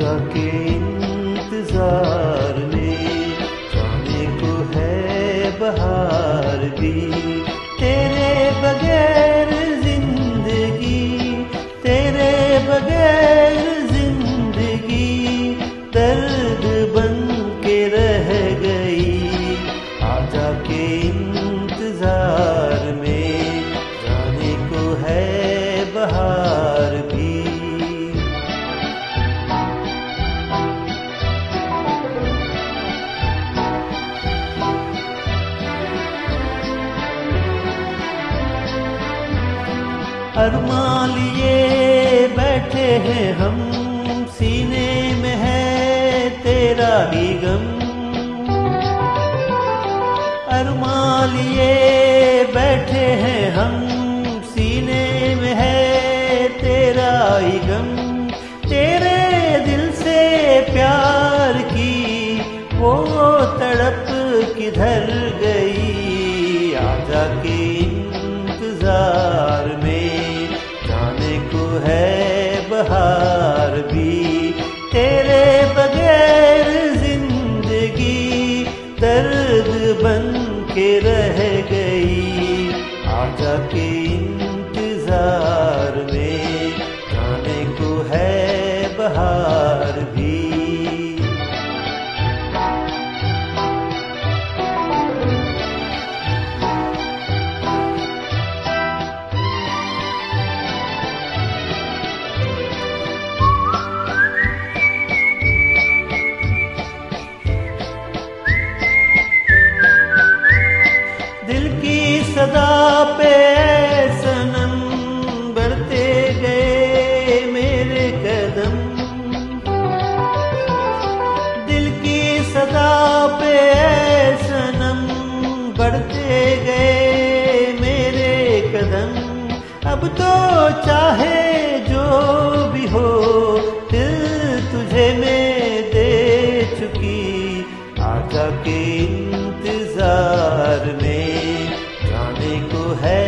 आजा के इंतज़ार में जाने को है बहार भी। अरमा लिए बैठे हैं हम। सीने में है तेरा ही गम। अरमा लिए बैठे हैं हम। सीने में है तेरा ही गम। तेरे दिल से प्यार की वो तड़प किधर गई? आजा के बन के रह गई। आजा के इंतज़ार में जाने को है बहार। अब तो चाहे जो भी हो, दिल तुझे मैं दे चुकी। आजा के इंतज़ार में, जाने को है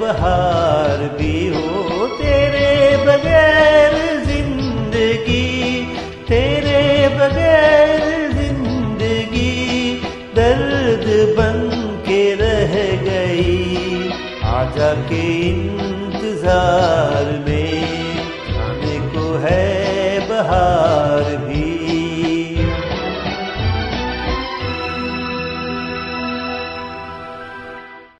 बहार भी हो। तेरे बगैर ज़िंदगी, तेरे बगैर ज़िंदगी, दर्द बन के रह गई। आजा के इंतज़ार में